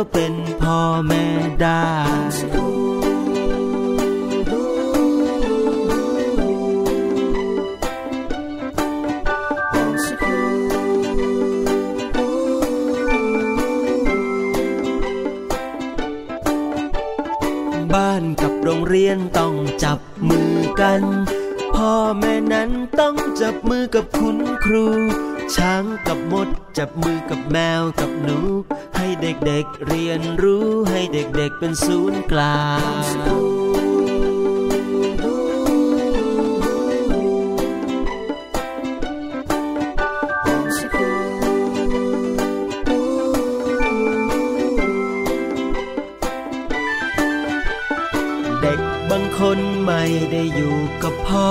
ก็เป็นพ่อแม่ได้บ้านกับโรงเรียนต้องจับมือกัน พ่อแม่นั้นต้องจับมือกับคุณครู ช้างกับมด จับมือกับแมวกับหนู ให้เด็กๆเรียนรู้ให้เด็กๆเป็นศูนย์กลางเด็กบางคนไม่ได้อยู่กับพ่อ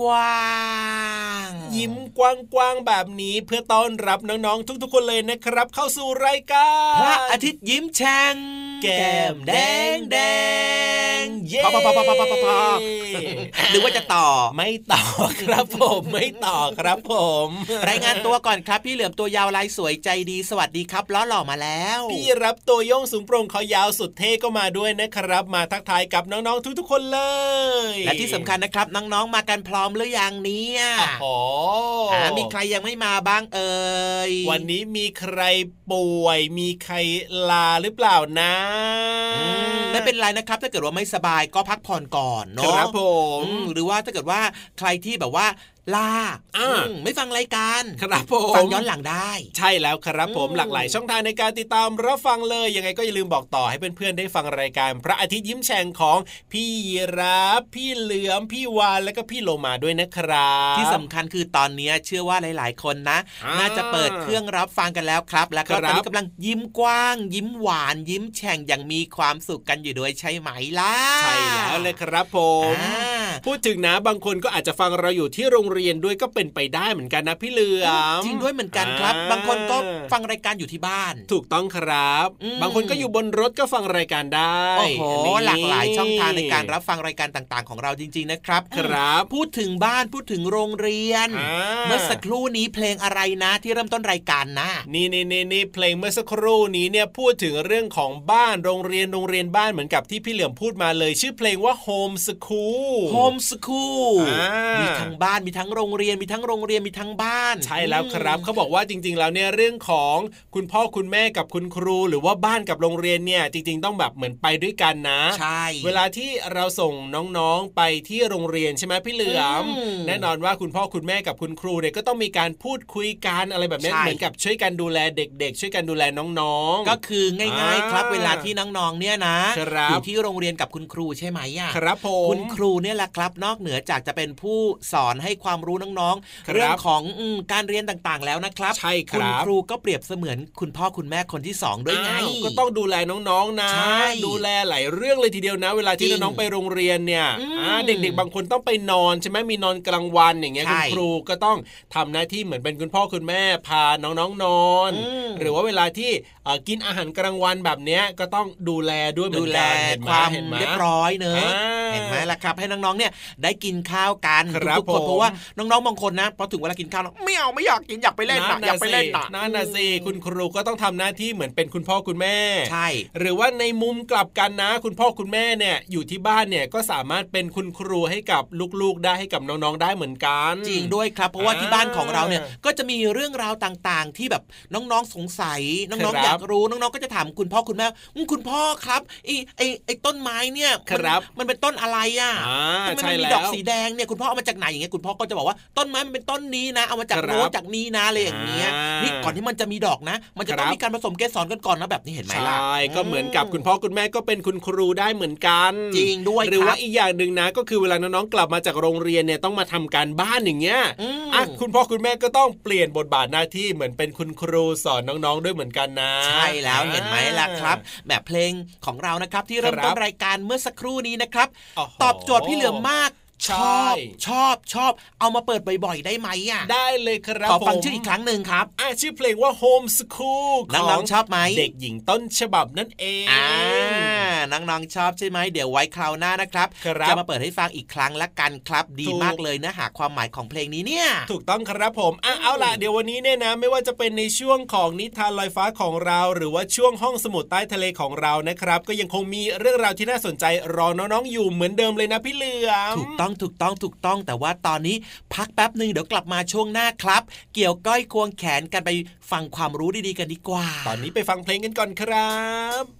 กว้างยิ้มกว้างๆแบบนี้เพื่อต้อนรับน้องๆทุกๆคนเลยนะครับ เข้าสู่รายการพระอาทิตย์ยิ้มแฉ่ง แก้มแดงแดงเย้พอพอพอพอพอพอพอหรือว่าจะต่อไม่ต่อครับผมไม่ต่อครับผม รายงานตัวก่อนครับพี่เหลือมตัวยาวลายสวยใจดีสวัสดีครับล้อหล่อมาแล้ว พี่รับตัวโยงสูงโปร่งคอยาวสุดเท่ก็มาด้วยนะครับ มาทักทายกับน้องๆทุกๆคนเลย และที่สำคัญนะครับน้องๆมากันพร้อมหรือยังเนี่ยโอ้โหอ่ามีใครยังไม่มาบ้างเอ่ยวันนี้มีใครป่วย มีใครลาหรือเปล่านะอืมไม่เป็นไรนะครับ ถ้าเกิดว่าไม่สบายก็พักผ่อนก่อนคเนาะรับผมอืมหรือว่าถ้าเกิดว่าใครที่แบบว่า ลาอ่าอืมไม่ฟังรายการครับผมฟังย้อนหลังได้ ใช่แล้วครับผมอืมหลากหลายช่องทางในการติดตามรับฟังเลยยังไงก็อย่าลืมบอกต่อให้เพื่อนๆได้ฟังรายการพระอาทิตย์ยิ้มแฉ่งของพี่ยีรับพี่เหลือมพี่วานและก็พี่โลมาด้วยนะครับ ที่สำคัญคือตอนนี้เชื่อว่าหลายๆ คนนะอ่าน่าจะเปิดเครื่องรับฟังกันแล้วครับ แล้วก็ครับตอนนี้กำลังยิ้มกว้าง ยิ้มหวาน ยิ้มแฉ่งอย่างมีความสุขกันอยู่ด้วยใช่ไหมล่ะใช่แล้วเลยครับผมอ่าพูดถึงนะบางคนก็อาจจะฟังเราอยู่ที่โรงเรียนด้วยก็เป็นไปได้เหมือนกันนะพี่เหลือมจริงด้วยเหมือนกันครับอ่าบางคนก็ฟังรายการอยู่ที่บ้าน ถูกต้องครับอืมบางคนก็อยู่บนรถก็ฟังรายการได้โอ้โหนี่หลากหลายช่องทางในการรับฟังรายการต่างๆ ของเราจริง ๆนะครับ ครับ พูดถึงบ้านพูดถึงโรงเรียนอ่าเมื่อสักครู่นี้เพลงอะไรนะที่เริ่มต้นรายการนะ นี่นี่นี่นี่เพลงเมื่อสักครู่นี้เนี่ยพูดถึงเรื่องของบ้านโรงเรียนโรงเรียนบ้านเหมือนกับที่พี่เหลือมพูดมาเลย ชื่อเพลงว่า Home School โฮมสคูลอ่ามีมีทั้งบ้านมีทั้งโรงเรียนมีทั้งโรงเรียนมีทั้งบ้าน ใช่แล้วครับอืมเขาบอกว่าจริง ๆ แล้วเนี่ยเรื่องของคุณพ่อคุณแม่กับคุณครู หรือว่าบ้านกับโรงเรียนเนี่ยจริง ๆ ต้องแบบเหมือนไปด้วยกันนะใช่เวลาที่เราส่งน้องๆไปที่โรงเรียนใช่ไหมพี่เหลือมอืมแน่นอนว่าคุณพ่อคุณแม่กับคุณครูเนี่ยก็ต้องมีการพูดคุยกันอะไรแบบนี้ใช่เหมือนกับช่วยกันดูแลเด็ก ๆ ช่วยกันดูแลน้องๆ ก็คือง่ายอ่าๆครับเวลาที่น้องๆเนี่ยนะครับอยู่ที่โรงเรียนกับคุณครูใช่ไหมอะครับผมคุณครูเนี่ยแหละครับ นอกเหนือจากจะเป็นผู้สอนให้ความรู้น้องครับๆเรื่องของอืมการเรียนต่างๆแล้วนะครับใช่ครับณครูก็เปรียบเสมือนคุณพ่อคุณแม่คนที่สองด้วยไงอ้าวก็ต้องดูแลน้องๆนะใช่ดูแลหลายเรื่องเลยทีเดียวนะ เวลาที่จริงน้องๆไปโรงเรียนเนี่ยอืมอ่าเด็กๆ บางคนต้องไปนอนใช่ไหมมีนอนกลางวันอย่างเงี้ยใช่คุณครูก็ต้องทำหน้าที่เหมือนเป็นคุณพ่อคุณแม่พาน้องๆนอนอืมหรือว่าเวลาที่เอ่อกินอาหารกลางวันแบบเนี้ยก็ต้องดูแลด้วยเหมืดูอนแลกันเห็นไหความเห็นไหมเรียบร้อยเนอะอ่าเห็นไหมล่ะครับ ให้น้องๆเนี่ยได้กินข้าวกันครับทุกๆคนผมเพราะว่าน้องๆบางคนนะพอถึงเวลากินข้าวแล้วไม่เอาไม่อยากกินอยากไปเล่นนะอยากไปเล่นนะนั่นน่ะสิคุณครูก็ต้องทำหน้าที่เหมือนเป็นคุณพ่อคุณแม่ใช่ หรือว่าในมุมกลับกันนะ คุณพ่อคุณแม่เนี่ยอยู่ที่บ้านเนี่ยก็สามารถเป็นคุณครูให้กับลูกๆได้ให้กับน้องๆได้เหมือนกันจริงด้วยครับ เพราะว่าอ่าที่บ้านของเราเนี่ยก็จะมีเรื่องราวต่างๆ ที่แบบน้องๆสงสัยน้องครัๆบอยากรู้น้องๆก็จะถามคุณพ่อคุณแม่อืมคุณพ่อครับไอ้ไอ้ไอ้ต้นไม้เนี่ยมันครับมันเป็นต้นอะไรอะอ่าทำไมใช่มันมีแล้วดอกสีแดงเนี่ยคุณพ่อเอามาจากไหนอย่างเงี้ยคุณพ่อก็จะบอกว่าต้นไม้มันเป็นต้นนี้นะ เอามาจากครับโน้นจากนี้นะอะไรอย่างเงี้ยอ่านี่นี่ก่อนที่มันจะมีดอกนะ มันจะต้องครับมีการผสมเกสรกันก่อนนะแบบนี้เห็นไหมใชล่ะ่ก็เหมือนกับคุณพ่อคุณแม่ก็เป็นคุณครูได้เหมือนกัน จริงด้วยหรือคว่ารับอีกอย่างหนึ่งนะ ก็คือเวลาน้องๆกลับมาจากโรงเรียนเนี่ยต้องมาทำการบ้านอย่างเงี้ยอืมอะคุณพ่อคุณแม่ก็ต้องเปลี่ยนบทบาทหน้าที่เหมือนเป็นคุณครูสอนน้องๆด้วยเหมือนกันนะ ใช่แล้วเห็นไหมล่ะครับแบบเพลงของเรานะครับที่เริ่มครับต้นรายการเมื่อสักครู่นี้นะครับโอ้โหตอบโจทย์พี่เหลือมมาก ชใช่อบชอบชอบ เอามาเปิดบ่อยๆ ได้ไหมอะได้เลยครับขอฟังผมชื่ออีกครั้งหนึ่งครับอะชื่อเพลงว่า Home School น้องๆชอบไหมเด็กหญิงต้นฉบับนั่นเองอ่าน้องๆชอบใช่ไหมเดี๋ยวไว้คราวหน้านะครับครับจะมาเปิดให้ฟังอีกครั้งละกันครับ ดีถูกมากเลยเนื้อหาความหมายของเพลงนี้เนี่ย ถูกต้องครับผมอะเอาล่ะเดี๋ยววันนี้เนี่ยนะ ไม่ว่าจะเป็นในช่วงของนิทานลอยฟ้าของเรา หรือว่าช่วงห้องสมุดใต้ทะเลของเรานะครับ ก็ยังคงมีเรื่องราวที่น่าสนใจรอน้องๆอยู่เหมือนเดิมเลยนะพี่เหลือมถูกต้องถูกต้องถูกต้อง แต่ว่าตอนนี้พักแป๊บหนึ่งเดี๋ยวกลับมาช่วงหน้าครับ เกี่ยวก้อยควงแขนกันไปฟังความรู้ดีๆกันดีกว่า ตอนนี้ไปฟังเพลงกันก่อนครับ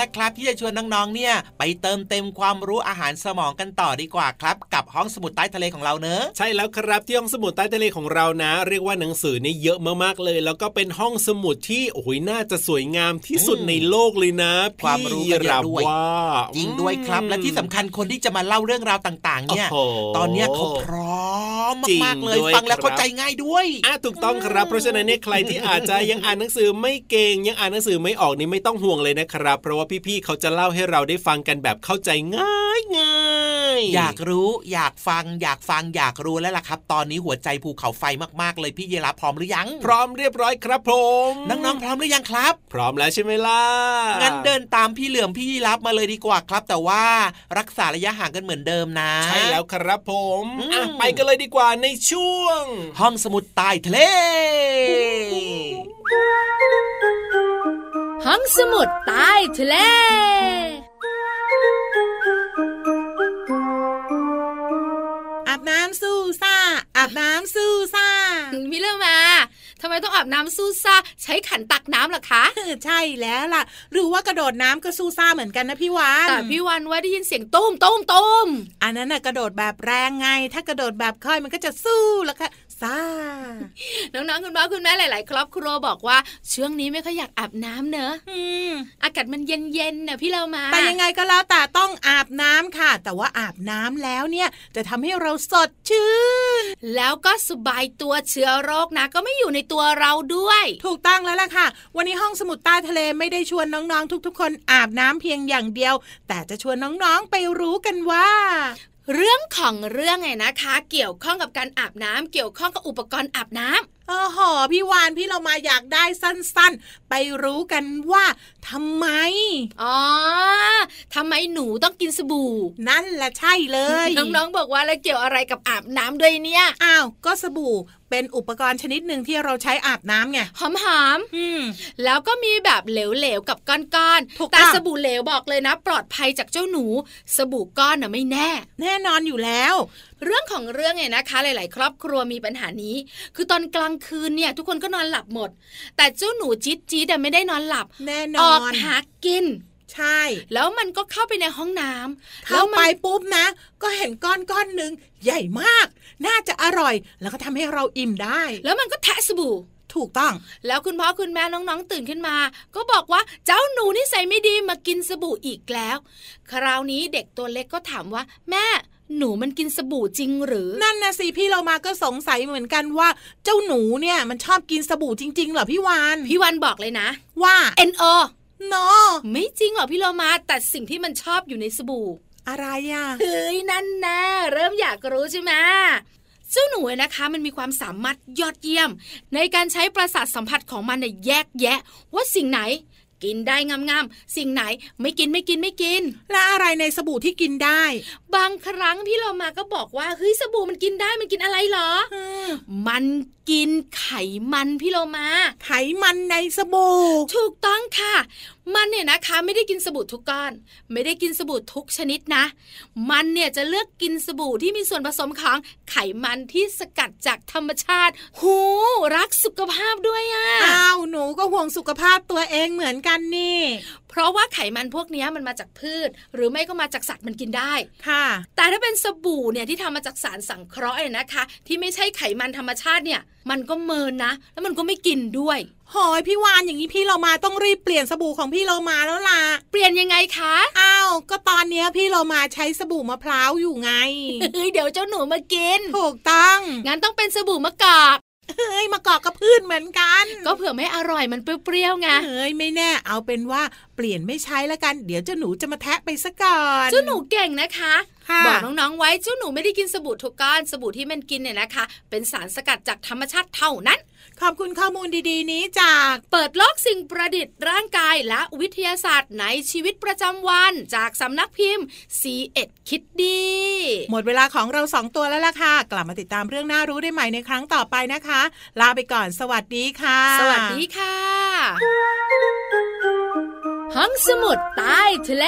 นะครับ ที่จะชวนน้องๆเนี่ยไปเติมเต็มความรู้อาหารสมองกันต่อดีกว่าครับ กับห้องสมุดใต้ทะเลของเราเนอะใช่แล้วครับที่ห้องสมุดใต้ทะเลของเรานะ เรียกว่าหนังสือนี่เยอะมากๆเลย แล้วก็เป็นห้องสมุดที่โอ้ยน่าจะสวยงามที่สุดอืมในโลกเลยนะความรู้ก็เยอะด้วยพี่รับว่าจริงด้วยครับ และที่สำคัญคนที่จะมาเล่าเรื่องราวต่าง ๆ เนี่ยโอ้โหตอนเนี้ยเขาพร้อม มากๆเลยจริงด้วยฟังแล้วครับเข้าใจง่ายด้วยอะถูกต้องครับ เพราะฉะนั้นเนี่ยใครที่อาจจะยังอ่านหนังสือไม่เก่งยังอ่านหนังสือไม่ออกนี่ไม่ต้องห่วงเลยนะครับ เพราะว่าพี่ๆเขาจะเล่าให้เราได้ฟังกันแบบเข้าใจง่ายง่ายๆ อยากรู้อยากฟังอยากฟังอยากรู้แล้วล่ะครับ ตอนนี้หัวใจภูเขาไฟมากๆเลยพี่เยรับพร้อมหรือยัง พร้อมเรียบร้อยครับผมน้องๆพร้อมหรือยังครับ พร้อมแล้วใช่ไหมล่ะงั้นเดินตามพี่เหลือมพี่ยีรับมาเลยดีกว่าครับ แต่ว่ารักษาระยะห่างกันเหมือนเดิมนะใช่แล้วครับผมอืมอะไปกันเลยดีกว่าในช่วง ห้องสมุดใต้ทะเลห้องสมุดใต้ทะเล บน้ำสู้ซ่า อาบน้ำสู้ซ่าพี่เลือมาทำไมต้องอาบน้ำสู้ซ่า ใช้ขันตักน้ำล่ะคะเออใช่แล้วล่ะ หรือว่ากระโดดน้ำก็สู้ซ่าเหมือนกันนะพี่วานแต่พี่วันว่าได้ยินเสียงตุ้มตุ้มตุ้มอันนั้นน่ะกระโดดแบบแรงไง ถ้ากระโดดแบบค่อยมันก็จะสู้แล้วก็ ซ่า น้องๆคุณพ่อคุณแม่หลาย ๆ ครอบครัวบอกว่าช่วงนี้ไม่ค่อยอยากอาบน้ำเนอะอืมอากาศมันเย็นๆน่ะพี่เรามา แต่ยังไงก็แล้วแต่ต้องอาบน้ำค่ะ แต่ว่าอาบน้ำแล้วเนี่ยจะทำให้เราสดชื่น แล้วก็สบายตัวเชื้อโรคนะ ก็ไม่อยู่ในตัวเราด้วย ถูกต้องแล้วล่ะค่ะ วันนี้ห้องสมุดใต้ทะเลไม่ได้ชวนน้องๆทุก ๆ คนอาบน้ำเพียงอย่างเดียว แต่จะชวนน้องๆไปรู้กันว่า เรื่องของเรื่องไงนะคะ เกี่ยวข้องกับการอาบน้ำเกี่ยวข้องกับอุปกรณ์อาบน้ำโอ้โหพี่วานพี่เรามาอยากได้สั้นๆ ไปรู้กันว่าทำไม อ๋อทำไมหนูต้องกินสบู่ นั่นแหละใช่เลย น้องๆบอกว่าแล้วเกี่ยวอะไรกับอาบน้ำด้วยเนี่ย อ้าว ก็สบู่เป็นอุปกรณ์ชนิดหนึ่งที่เราใช้อาบน้ำไงหอมอืมๆแล้วก็มีแบบเหลวๆกับก้อนถูกๆแต่ต้องสบู่เหลวบอกเลยนะ ปลอดภัยจากเจ้าหนู สบู่ก้อนน่ะไม่แน่ แน่นอนอยู่แล้ว เรื่องของเรื่องเนี่ยนะคะ หลาย ๆ ครอบครัวมีปัญหานี้ คือตอนกลางคืนเนี่ยทุกคนก็นอนหลับหมด แต่เจ้าหนูจี๊ดจี๊ดอะไม่ได้นอนหลับแน่นอออกนหากินใช่ แล้วมันก็เข้าไปในห้องน้ำเข้ามัไปปุ๊บนะ ก็เห็นก้อนก้อนหนึ่งใหญ่มาก น่าจะอร่อย แล้วก็ทำให้เราอิ่มได้ แล้วมันก็แทะสบู่ถูกต้อง แล้วคุณพ่อคุณแม่น้องๆ ตื่นขึ้นมา ก็บอกว่าเจ้าหนูนิสัยไม่ดีมากินสบู่อีกแล้ว คราวนี้เด็กตัวเล็กก็ถามว่า แม่ หนูมันกินสบู่จริงหรือ นั่นนะสิพี่เรามาก็สงสัยเหมือนกันว่า เจ้าหนูเนี่ยมันชอบกินสบู่จริงๆเหรอพี่วานพี่วันบอกเลยนะ ว่า NO เนาะไม่จริงหรอพี่โลมาแต่สิ่งที่มันชอบอยู่ในสบู่ อะไรอะเฮ้ยนั่นนะเริ่มอยากรู้ใช่ไหมเจ้าหนูนะคะมันมีความสามารถยอดเยี่ยม ในการใช้ประสาทสัมผัสของมันเนี่ยแยกแยะ ว่าสิ่งไหน กินได้งามๆสิ่งไหนไม่กินไม่กินไม่กิน และอะไรในสบู่ที่กินได้ บางครั้งพี่เรามาก็บอกว่าเฮ้ยสบู่มันกินได้มันกินอะไรเหรออืมมันกินไขมันพี่โลมา ไขมันในสบู่ ถูกต้องค่ะมันเนี่ยนะคะไม่ได้กินสบู่ทุกก้อน ไม่ได้กินสบู่ทุกชนิดนะ มันเนี่ยจะเลือกกินสบู่ที่มีส่วนผสมของไขมันที่สกัดจากธรรมชาติ หูรักสุขภาพด้วยอะ่ะอ้าวหนูก็ห่วงสุขภาพตัวเองเหมือนกันนี่เพราะว่าไขมันพวกเนี้ยมันมาจากพืช หรือไม่ก็มาจากสัตว์มันกินได้ค่ะ แต่ถ้าเป็นสบู่เนี่ยที่ทำมาจากสารสังเคราะห์เนี่ยนะคะ ที่ไม่ใช่ไขมันธรรมชาติเนี่ยมันก็เมินนะ แล้วมันก็ไม่กินด้วยหอยพี่วานอย่างนี้พี่เรามาต้องรีบเปลี่ยนสบู่ของพี่เรามาแล้วล่ะ เปลี่ยนยังไงคะอ้าวก็ตอนเนี้ยพี่เรามาใช้สบู่มะพร้าวอยู่ไงเฮ้ยเดี๋ยวเจ้าหนูมากิน ถูกต้องงั้นต้องเป็นสบู่มะกอก เฮ้ยมากอกกับพืชเหมือนกัน ก็เผื่อไม่อร่อยมันเปรี้ยวๆไงเฮ้ยไม่แน่ เอาเป็นว่าเปลี่ยนไม่ใช้แล้วกัน เดี๋ยวเจ้าหนูจะมาแทะไปซะก่อนเจ้าหนูเก่งนะคะค่ะบอกน้องๆไว้เจ้าหนูไม่ได้กินสบู่ทุกก้อนสบู่ที่มันกินเนี่ยนะคะ เป็นสารสกัดจากธรรมชาติเท่านั้น ขอบคุณข้อมูลดีๆ นี้จากเปิดโลกสิ่งประดิษฐ์ร่างกายและวิทยาศาสตร์ในชีวิตประจำวัน จากสำนักพิมพ์ C1 คิดดี หมดเวลาของเราสองตัวแล้วล่ะค่ะ กลับมาติดตามเรื่องน่ารู้ได้ใหม่ในครั้งต่อไปนะคะ ลาไปก่อนสวัสดีค่ะ สวัสดีค่ะ ห้องสมุดใต้ทะเล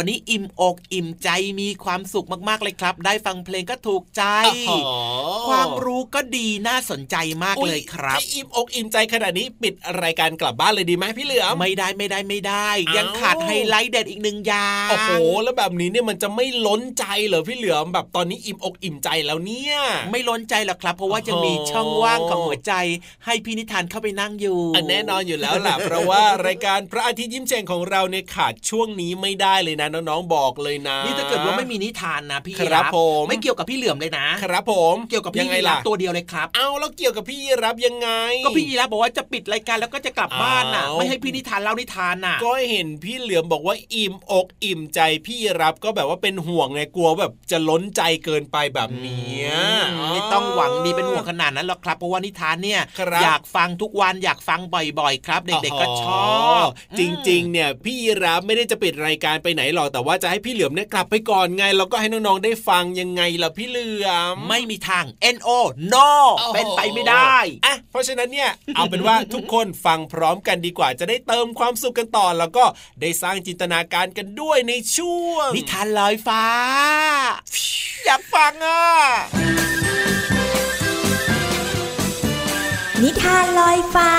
วันนี้อิ่มอกอิ่มใจมีความสุขมากๆเลยครับ ได้ฟังเพลงก็ถูกใจโอ้โหความรู้ก็ดีน่าสนใจมากเลยครับถ้าอิ่มอกอิ่มใจขนาดนี้ปิดรายการกลับบ้านเลยดีไหมพี่เหลือมไม่ได้ไม่ได้ไม่ได้อ้าวยังขาดไฮไลท์เด็ดอีกหนึ่งอย่างโอ้โหแล้วแบบนี้เนี่ยมันจะไม่ล้นใจเหรอพี่เหลือมแบบตอนนี้อิ่มอกอิ่มใจแล้วเนี่ย ไม่ล้นใจหรอกครับ เพราะว่าโอ้โหจะมีช่องว่างของหัวใจ ให้พี่นิทานเข้าไปนั่งอยู่อันแน่นอนอยู่แล้วล่ะเพราะว่ารายการพระอาทิตย์ยิ้มแฉ่งของเราเนี่ยขาดช่วงนี้ไม่ได้เลยนะน้องๆบอกเลยนะนี่ถ้าเกิดว่าไม่มีนิทานนะพี่ครับผมไม่เกี่ยวกับพี่เหลือมเลยนะ ครับผมเกี่ยวกับยัพี่งไงยีราล่ะฟตัวเดียวเลยครับ เอาแล้วเกี่ยวกับพี่ยีรับยังไง ก็พี่ยีราฟบอกว่าจะปิดรายการแล้วก็จะกลับบ้านน่ะอ้าวไม่ให้พี่นิทานเล่านิทานน่ะ ก็เห็นพี่เหลือมบอกว่าอิ่มอกอิ่มใจพี่ยีรับก็แบบว่าเป็นห่วงไงกลัวแบบจะล้นใจเกินไปแบบเนี้ยอืมไม่ต้องหวังดีเป็นห่วงขนาดนั้นหรอกครับเพราะว่านิทานเนี่ยครับอยากฟังทุกวันอยากฟังบ่อยๆ ครับ เด็กๆก็ชอบ จริงๆเนี่ยพี่ยีรับไม่ได้จะปิดรายการไปไหนหรอกแต่ว่าจะให้พี่เหลือมเนี่ยกลับไปก่อนไงแล้วก็ให้น้องๆได้ฟังยังไงล่ะพี่เหลือม ไม่มีทาง no no โอ้โหเป็นไปไม่ได้อะเพราะฉะนั้นเนี่ยเอาเป็นว่าทุกคนฟังพร้อมกันดีกว่าจะได้เติมความสุขกันต่อ แล้วก็ได้สร้างจินตนาการกันด้วยในช่วง นิทานลอยฟ้า อยากฟังอะนิทานลอยฟ้า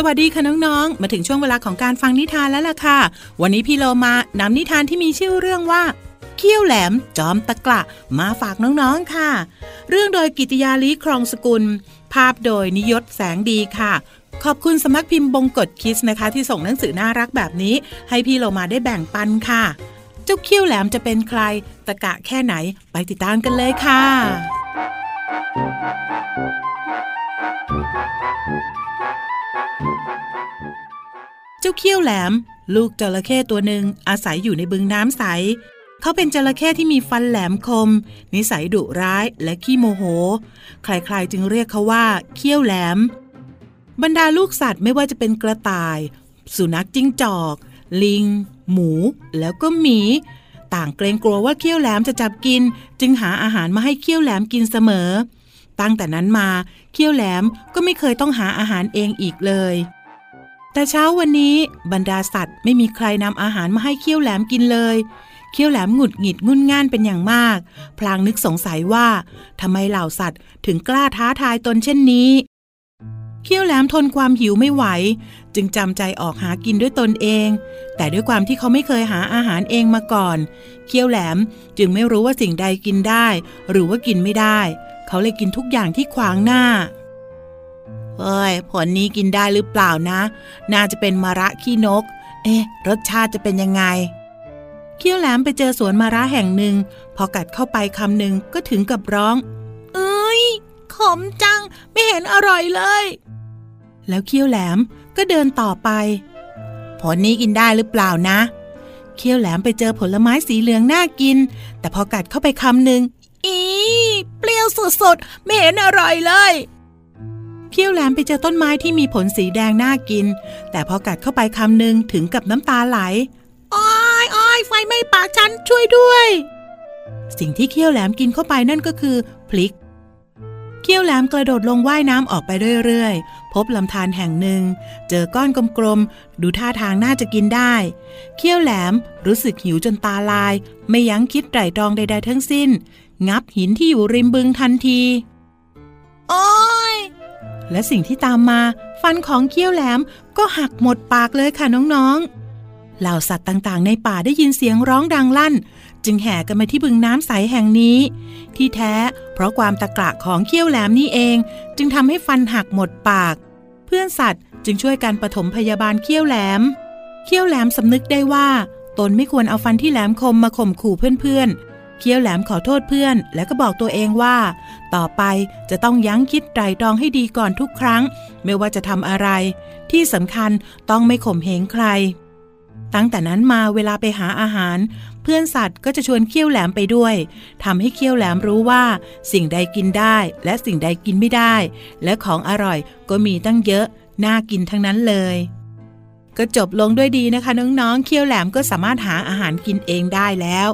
สวัสดีค่ะน้องๆ มาถึงช่วงเวลาของการฟังนิทานแล้วล่ะค่ะ วันนี้พี่โลมานำนิทานที่มีชื่อเรื่องว่าเขี้ยวแหลมจอมตะกละมาฝากน้องๆค่ะ เรื่องโดยกิติยาลีครองสกุล ภาพโดยนิยศแสงดีค่ะ ขอบคุณสำนักพิมพ์บงกฎคิสนะคะ ที่ส่งหนังสือน่ารักแบบนี้ ให้พี่โลมาได้แบ่งปันค่ะ เจ้าเขี้ยวแหลมจะเป็นใคร ตะกะแค่ไหนไปติดตามกันเลยค่ะ เจ้าเขี้ยวแหลม ลูกจระเข้ตัวหนึ่งอาศัยอยู่ในบึงน้ำใส เขาเป็นจระเข้ที่มีฟันแหลมคม นิสัยดุร้ายและขี้โมโห ใครๆจึงเรียกเขาว่า เขี้ยวแหลม บรรดาลูกสัตว์ไม่ว่าจะเป็นกระต่าย สุนัขจิ้งจอก ลิง หมู แล้วก็หมี ต่างเกรงกลัวว่าเขี้ยวแหลมจะจับกิน จึงหาอาหารมาให้เขี้ยวแหลมกินเสมอ ตั้งแต่นั้นมาเขี้ยวแหลมก็ไม่เคยต้องหาอาหารเองอีกเลย แต่เช้าวันนี้บรรดาสัตว์ไม่มีใครนำอาหารมาให้เขี้ยวแหลมกินเลย เขี้ยวแหลมหงุดหงิดงุนง่านเป็นอย่างมาก พลางนึกสงสัยว่าทำไมเหล่าสัตว์ถึงกล้าท้าทายตนเช่นนี้ เขี้ยวแหลมทนความหิวไม่ไหว จึงจำใจออกหากินด้วยตนเอง แต่ด้วยความที่เขาไม่เคยหาอาหารเองมาก่อน เขี้ยวแหลมจึงไม่รู้ว่าสิ่งใดกินได้ หรือว่ากินไม่ได้ เขาเลยกินทุกอย่างที่ขวางหน้า เฮ้ย ผลนี้กินได้หรือเปล่านะ น่าจะเป็นมะระขี้นก เอ๊ะ รสชาติจะเป็นยังไง เขี้ยวแหลมไปเจอสวนมะระแห่งหนึ่ง พอกัดเข้าไปคำหนึ่งก็ถึงกับร้อง เอ้ย ขมจัง ไม่เห็นอร่อยเลย แล้วเขี้ยวแหลมก็เดินต่อไป ผลนี้กินได้หรือเปล่านะ เขี้ยวแหลมไปเจอผลไม้สีเหลืองน่ากิน แต่พอกัดเข้าไปคำหนึ่งอีเปรี้ยวสุดๆ ไม่เห็นอร่อยเลย ขี้ยวแหลมไปเจอต้นไม้ที่มีผลสีแดงน่ากิน แต่พอกัดเข้าไปคำหนึ่งถึงกับน้ำตาไหลอ้อยอ้อยไฟไหม้ปากฉันช่วยด้วย สิ่งที่เขี้ยวแหลมกินเข้าไปนั่นก็คือพลิก เขี้ยวแหลมกระโดดลงว่ายน้ำออกไปเรื่อยๆ พบลำธารแห่งหนึ่ง เจอก้อนกลมๆ ดูท่าทางน่าจะกินได้ เขี้ยวแหลมรู้สึกหิวจนตาลาย ไม่ยั้งคิดไตร่ตรองใดๆทั้งสิ้น งับหินที่อยู่ริมบึงทันที โอ้ย และสิ่งที่ตามมา ฟันของเขี้ยวแหลมก็หักหมดปากเลยค่ะน้องๆเหล่าสัตว์ต่างๆ ในป่าได้ยินเสียงร้องดังลั่น จึงแห่กันมาที่บึงน้ำใสแห่งนี้ ที่แท้ เพราะความตะกระของเขี้ยวแหลมนี่เอง จึงทำให้ฟันหักหมดปาก เพื่อนสัตว์จึงช่วยกันปฐมพยาบาลเขี้ยวแหลม เขี้ยวแหลมสำนึกได้ว่า ตนไม่ควรเอาฟันที่แหลมคมมาข่มขู่เพื่อนๆเขี้ยวแหลมขอโทษเพื่อน แล้วก็บอกตัวเองว่า ต่อไปจะต้องยั้งคิดไตรตรองให้ดีก่อนทุกครั้ง ไม่ว่าจะทำอะไร ที่สำคัญต้องไม่ข่มเหงใคร ตั้งแต่นั้นมาเวลาไปหาอาหาร เพื่อนสัตว์ก็จะชวนเขี้ยวแหลมไปด้วยทำให้เขี้ยวแหลมรู้ว่า สิ่งใดกินได้ และสิ่งใดกินไม่ได้ และของอร่อยก็มีตั้งเยอะ น่ากินทั้งนั้นเลยก็จบลงด้วยดีนะคะน้องๆเขี้ยวแหลมก็สามารถหาอาหารกินเองได้แล้ว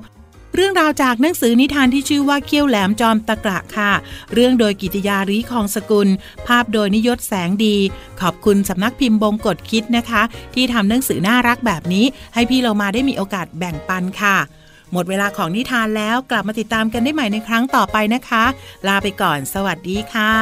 เรื่องราวจากหนังสือนิทานที่ชื่อว่าเขี้ยวแหลมจอมตะกระค่ะ เรื่องโดยกิติยารีคองสกุล ภาพโดยนิยศแสงดี ขอบคุณสำนักพิมพ์บงกฎคิดนะคะ ที่ทำหนังสือน่ารักแบบนี้ ให้พี่เรามาได้มีโอกาสแบ่งปันค่ะ หมดเวลาของนิทานแล้วกลับมาติดตามกันได้ใหม่ในครั้งต่อไปนะคะ ลาไปก่อน สวัสดีค่ะ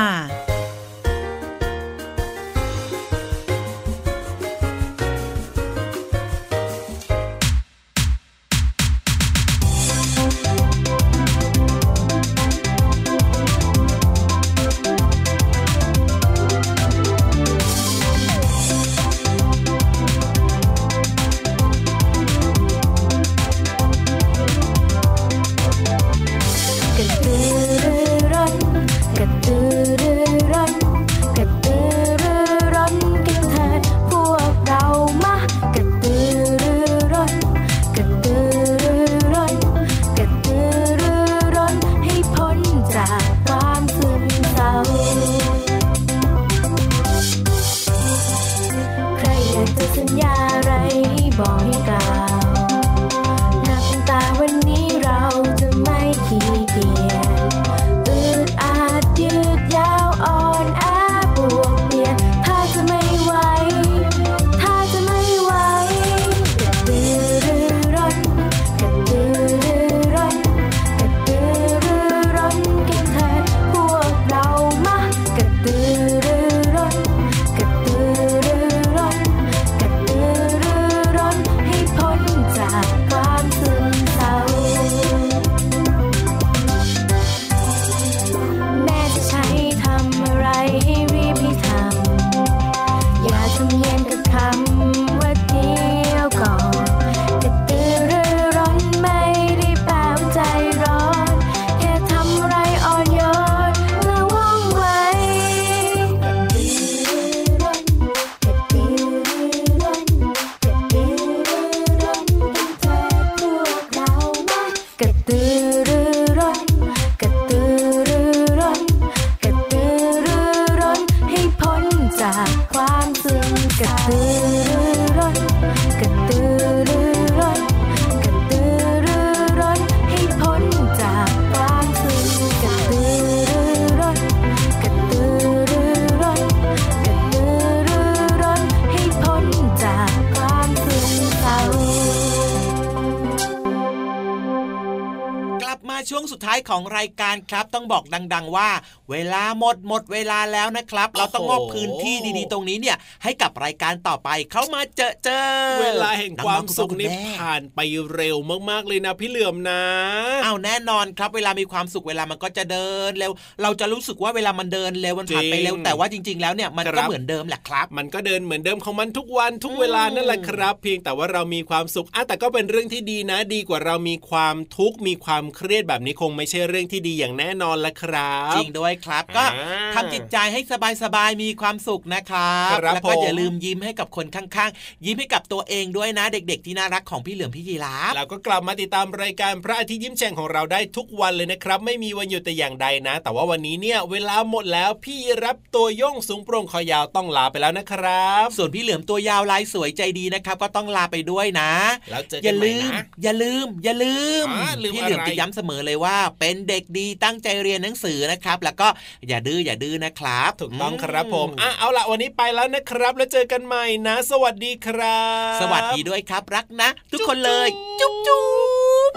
ท้ายของรายการครับต้องบอกดัง ๆ ว่า เวลาหมดหมดเวลาแล้วนะครับ เราต้องมอบพื้นที่ดีๆ ตรงนี้เนี่ยให้กับรายการต่อไปเข้ามาเจอเจอเวลาแห่งความสุขนี่องๆคุณพ่อคุณแม่ผ่านไปเร็วมากๆเลยนะพี่เหลือมนะอ้าวแน่นอนครับ เวลามีความสุขเวลามันก็จะเดินเร็วเราจะรู้สึกว่าเวลามันเดินเร็วมันผ่านไปเร็วจริงแต่ว่าจริง ๆ แล้วเนี่ยมันครัก็บเหมือนเดิมแหละครับ มันก็เดินเหมือนเดิมของมันทุกวันทุกเวลานั่นแหละครับ เพียงแต่ว่าเรามีความสุขอะแต่ก็เป็นเรื่องที่ดีนะ ดีกว่าเรามีความทุกข์มีความเครียดแบบนี้คงไม่ใช่เรื่องที่ดีอย่างแน่นอนละครับ จริงด้วยครับ ก็อ่าทำจิตใจให้สบายๆมีความสุขนะครับครับแล้วก็ผมอย่าลืมยิ้มให้กับคนข้างๆ ยิ้มให้กับตัวเองด้วยนะเด็ก ๆ ที่น่ารักของพี่เหลือมพี่ยีราฟแล้วก็กลับมาติดตามรายการพระอาทิตย์ยิ้มแฉ่งของเราได้ทุกวันเลยนะครับ ไม่มีวันหยุดแต่อย่างใดนะ แต่ว่าวันนี้เนี่ยเวลาหมดแล้วพี่รับตัวโย่งสูงโปร่งคอยาวต้องลาไปแล้วนะครับ ส่วนพี่เหลือมตัวยาวลายสวยใจดีนะครับ ก็ต้องลาไปด้วยนะแล้วเจออกัย่านใหม่ลืมนะอย่าลืม อย่าลืมอ่าลืมพี่เหลือมอะไรจะย้ำเสมอเลยว่าเป็นเด็กดีตั้งใจเรียนหนังสือนะครับ แล้วก็อย่าดื้ออย่าดื้อนะครับ ถูกต้องครับผมอะเอาละวันนี้ไปแล้วนะครับ แล้วเจอกันใหม่นะ สวัสดีครับ สวัสดีด้วยครับรักนะ ทุกคนเลย จุ๊บจุ๊บ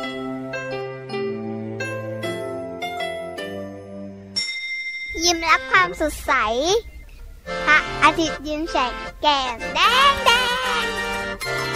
ยิ้มรับความสดใสพระอาทิตย์ยิ้มแฉกแก้มแดงแดง